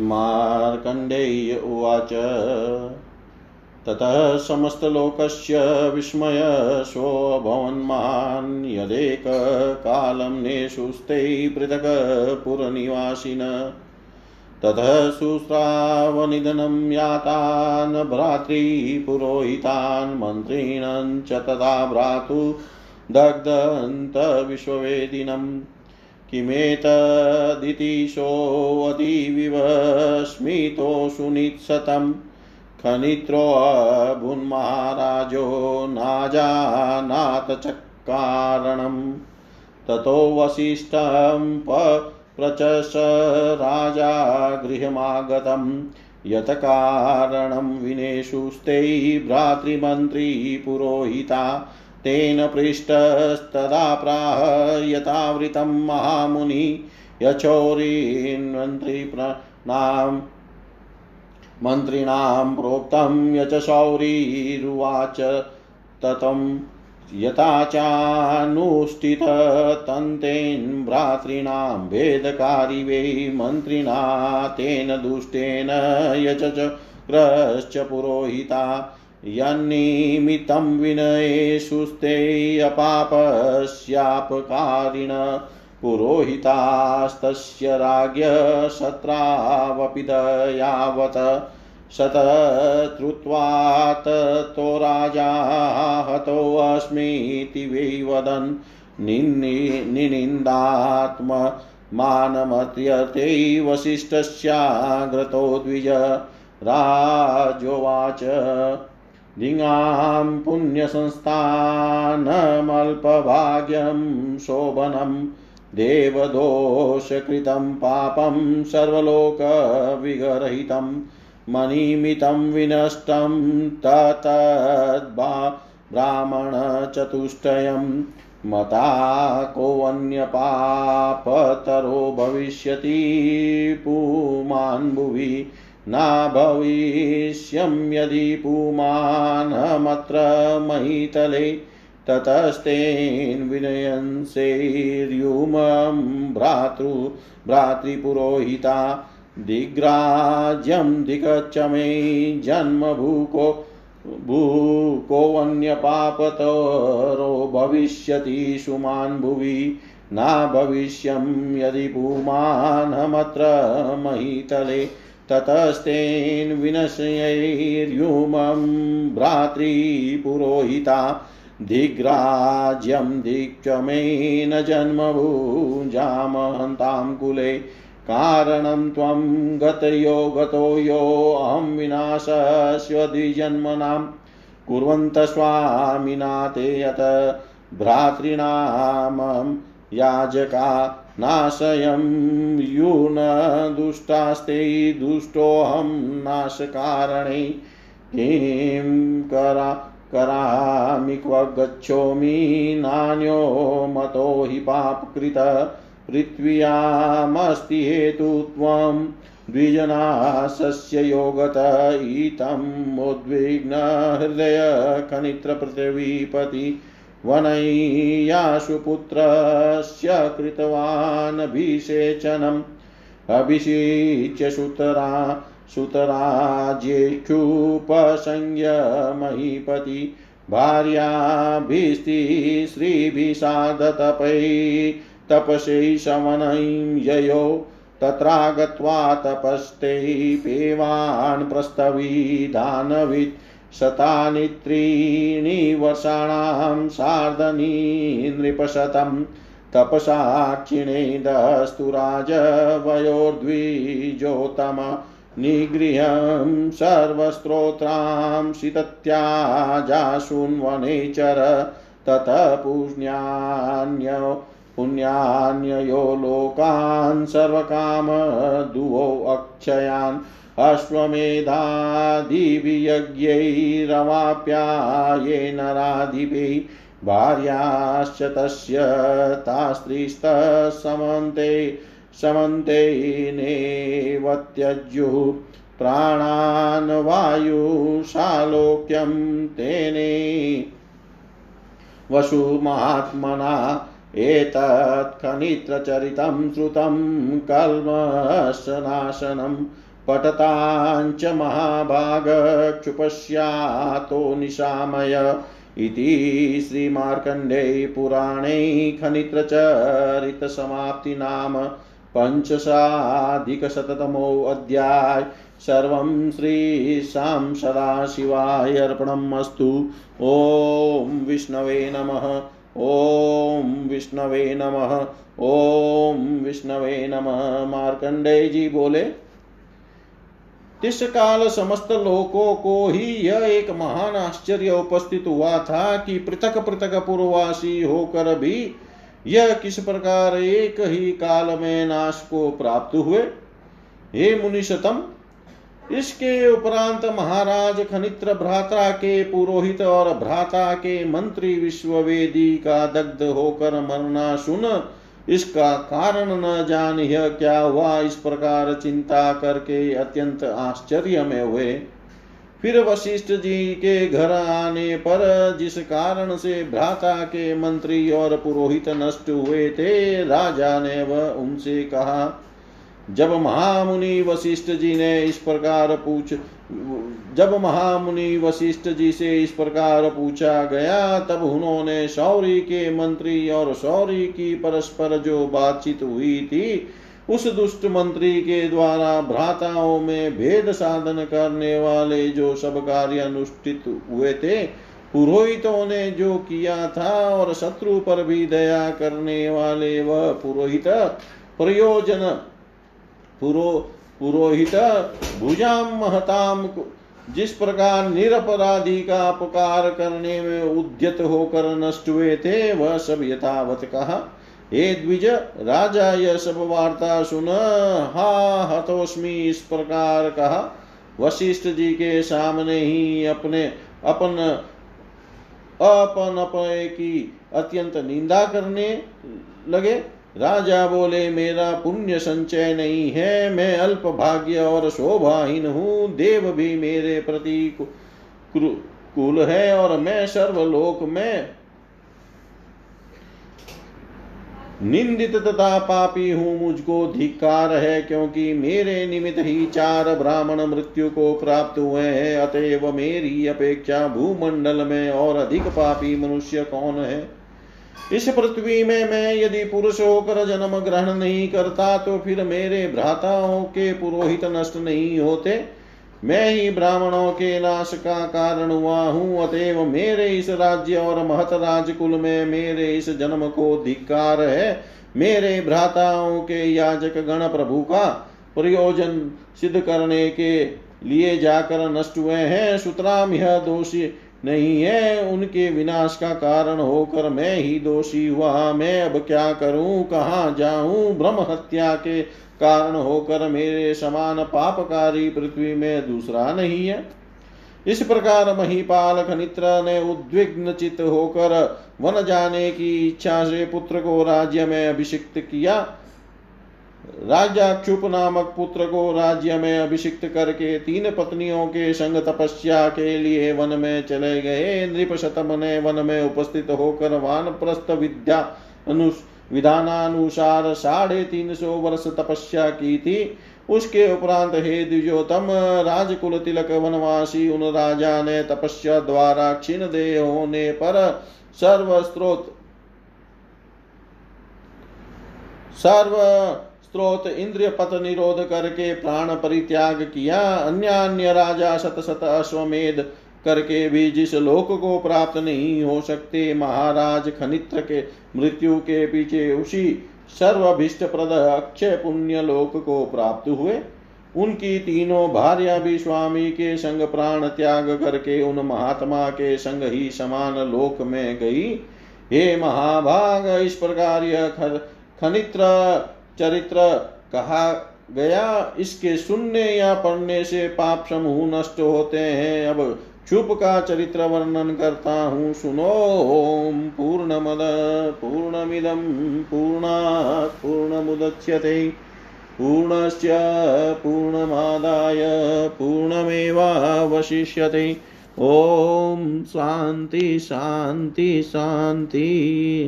मार्कण्डेय उवाच। ततः समस्तलोकस्य विस्मयशोऽभवन्मान् यदेककालं नेषुस्ते पृथक् पुरनिवासिन। ततः शुश्रावनिधनं यातान् भ्रातृपुरोहितान् मन्त्रिणं च भ्रातु दग्धन्तविश्ववेदिनम् किमेतदिति सोऽतीविव सुनित्सतम्। खनित्रोऽभुन्महाराजो नाजानात चकारणम् ततो वसिष्ठं प्रचश राजा गृहमागतं यत् कारणं विनेशुस्ते भ्रातृमन्त्री पुरोहिता। तेन पृष्टस्तदा प्राह यथावृतं महामुनि यचौरीन्मन्त्रिप्रणाम् मन्त्रिणां प्रोक्तं यच शौरीरुवाच ततं यथा चानुष्ठिततन्तेन भ्रातॄणां भेदकारि वै मन्त्रिणा तेन दुष्टेन यचक्रश्च पुरोहिता यन्निमित्तं विनयेषुस्ते अपापस्यापकारिण पुरोहितास्तस्य राज्ञ शत्रावपि दयावत् शतश्रुत्वात् तो राजा हतोऽस्मीति वै वदन् निनिन्दात्ममानमत्यर्थे वसिष्ठस्याग्रतो द्विज राजोवाच धिङां पुण्यसंस्थानमल्पभाग्यं शोभनम् देवदोषकृतं पापं सर्वलोकविगरहितं मणिमितं विनष्टं ततद्बा ब्राह्मणचतुष्टयं मता कोऽन्यपापतरो भविष्यति पुमान् भुवि न भविष्यं यदि पुमानमत्र महीतले ततस्तेन भ्रातृ, भ्रातृपुरोहिता, दिग्राज्यं दिगच्छ मे जन्मभूको भूकोऽन्यपापतरो भविष्यति सुमान् भुवि। न भविष्यं यदि पुमानमत्र महीतले ततस्तेन विनशयैर्युमं भ्रातृपुरोहिता दिग्राज्यं दीक्षमेन जन्मभूजामहन्तां कुले। कारणं त्वं गतयो गतो योऽहं विनाशस्य द्विजन्मनां। कुर्वन्त स्वामिना ते यत भ्रातॄणामं याजका नाशयं यून दुष्टास्ते दुष्टोऽहं नाशकारणे। किं करा करामि क्व गच्छोमि नान्यो मतो हि पापकृत। पृथिव्यामस्ति हेतुत्वं द्विजनाशस्य योगत। इतमुद्विग्नहृदयखनित्रपृथिवीपति वनय्याशु पुत्रस्य कृतवान् अभिषिच्य सुतरा सुतराज्येक्षुपसंज्ञ महीपति भार्याभिस्तिश्रीभिषादतपै तपसै शमनं ययो, तत्रागत्वा तपस्ते पेवान् प्रस्तवी दानवित् शतानि त्रीणि वर्षाणां सार्धनी नृपशतम् तपसाक्षिणे दस्तु राजवयोर्द्विजोतम निगृहं सर्वस्त्रोत्रांशितत्याजाशून्वने चर ततः पुण्यान्यो पुण्यान्ययो लोकान् सर्वकामदुवो अक्षयान् अश्वमेधादिभियज्ञैरवाप्यायेन राधिभिः भार्याश्च तस्य तास्त्रिस्तसमन्ते समन्तेनेव त्यज्युः प्राणान् वायुशालोक्यं तेने वसुमात्मना एतत् खनित्रचरितं श्रुतं कल्मषनाशनं पठताञ्च महाभागक्षुपश्यातो निशामय इति श्रीमार्कण्डे पुराणे खनित्रचरितसमाप्तिनाम पञ्चशाधिकशततमोऽध्याय सर्वं श्रीशां सदाशिवाय अर्पणम् अस्तु। ॐ विष्णवे नमः। ॐ विष्णवे नमः। ॐ विष्णवे नमः। मार्कंडेय जी बोले। तिस काल समस्त लोकों को ही यह एक महान आश्चर्य उपस्थित हुआ था कि पृथक पृथक पूर्ववासी होकर भी यह किस प्रकार एक ही काल में नाश को प्राप्त हुए? हे मुनिशतम, इसके उपरांत महाराज खनित्र भ्राता के पुरोहित और भ्राता के मंत्री विश्ववेदी का दग्ध होकर मरना सुन इसका कारण न जान यह क्या हुआ? इस प्रकार चिंता करके अत्यंत आश्चर्य में हुए। फिर वशिष्ठ जी के घर आने पर जिस कारण से भ्राता के मंत्री और पुरोहित नष्ट हुए थे, राजा ने वह उनसे कहा जब महामुनि वशिष्ठ जी ने इस प्रकार पूछ, जब महामुनि वशिष्ठ जी से इस प्रकार पूछा गया, तब उन्होंने शौरी के मंत्री और शौरी की परस्पर जो बातचीत हुई थी, उस दुष्ट मंत्री के द्वारा भ्राताओं में भेद साधन करने वाले जो सब कार्य अनुष्ठित हुए थे, पुरोहितों ने जो किया था और शत्रु पर भी दया करने वाले वह पुरोहित, प्रयोजन पुरो, पुरोहित भुजाम महताम जिस प्रकार निरपराधी का अपकार करने में उद्यत होकर नष्ट हुए थे, वह सब यथावत कहा। हे द्विज, राजा, यह सब वार्ता सुन। हा, हतोस्मी, इस प्रकार कहा। वशिष्ठ जी के सामने ही अपने, अपन अपन अपने की अत्यंत निंदा करने लगे। राजा बोले, मेरा पुण्य संचय नहीं है, मैं अल्प भाग्य और शोभाहीन हूँ, देव भी मेरे प्रति कुल है और मैं सर्वलोक में निंदित तथा पापी हूँ, मुझको धिकार है क्योंकि मेरे निमित्त ही चार ब्राह्मण मृत्यु को प्राप्त हुए हैं, अतएव मेरी अपेक्षा भूमंडल में और अधिक पापी मनुष्य कौन है? इस पृथ्वी में मैं यदि पुरुष होकर जन्म ग्रहण नहीं करता तो फिर मेरे भ्राताओं के पुरोहित नष्ट नहीं होते। मैं ही ब्राह्मणों के नाश का कारण हुआ हूँ, अतएव मेरे इस राज्य और महत राजकुल में मेरे इस जन्म को धिकार है। मेरे भ्राताओं के याजक गण प्रभु का प्रयोजन सिद्ध करने के लिए जाकर नष्ट हुए हैं। सुतराम यह दोषी नहीं है उनके विनाश का कारण होकर मैं ही दोषी हुआ। मैं अब क्या करूँ? कहाँ जाऊँ? ब्रह्म हत्या के कारण होकर मेरे समान पापकारी पृथ्वी में दूसरा नहीं है। इस प्रकार महीपाल खनित्र ने उद्विग्न चित होकर वन जाने की इच्छा से पुत्र को राज्य में अभिषिक्त किया। राजा क्षुप नामक पुत्र को राज्य में अभिषिक्त करके तीन पत्नियों के संग तपस्या के लिए वन में चले गए। नृप शतम ने वन में उपस्थित होकर वान प्रस्थ विद्या अनुस विधानानुसार साढ़े तीन सौ वर्ष तपस्या की थी। उसके उपरांत हे द्विजोतम राजकुल तिलक वनवासी उन राजा ने तपस्या द्वारा क्षीण दे होने पर सर्व स्त्रोत सर्व स्त्रोत इंद्रिय पथ निरोध करके प्राण परित्याग किया अन्य अन्य राजा शत शत अश्वमेध करके भी जिस लोक को प्राप्त नहीं हो सकते, महाराज खनित्र के मृत्यु के पीछे उसी सर्वभिष्ट प्रद अक्षय पुण्य लोक को प्राप्त हुए, उनकी तीनों भार्या भी स्वामी के संग प्राण त्याग करके उन महात्मा के संग ही समान लोक में गई। हे महाभाग, इस प्रकार यह खनित्र चरित्र कहा गया। इसके सुनने या पढ़ने से पाप समूह नष्ट होते हैं। अब चुप का चरित्र वर्णन करता हूँ। सुनो, ओम पूर्णमद पूर्णमिदम पूर्णात् पूर्णमुदच्यते पूर्णस्य पूर्णमादाय, पूर्णमेवावशिष्यते। ओम शांति शांति शांति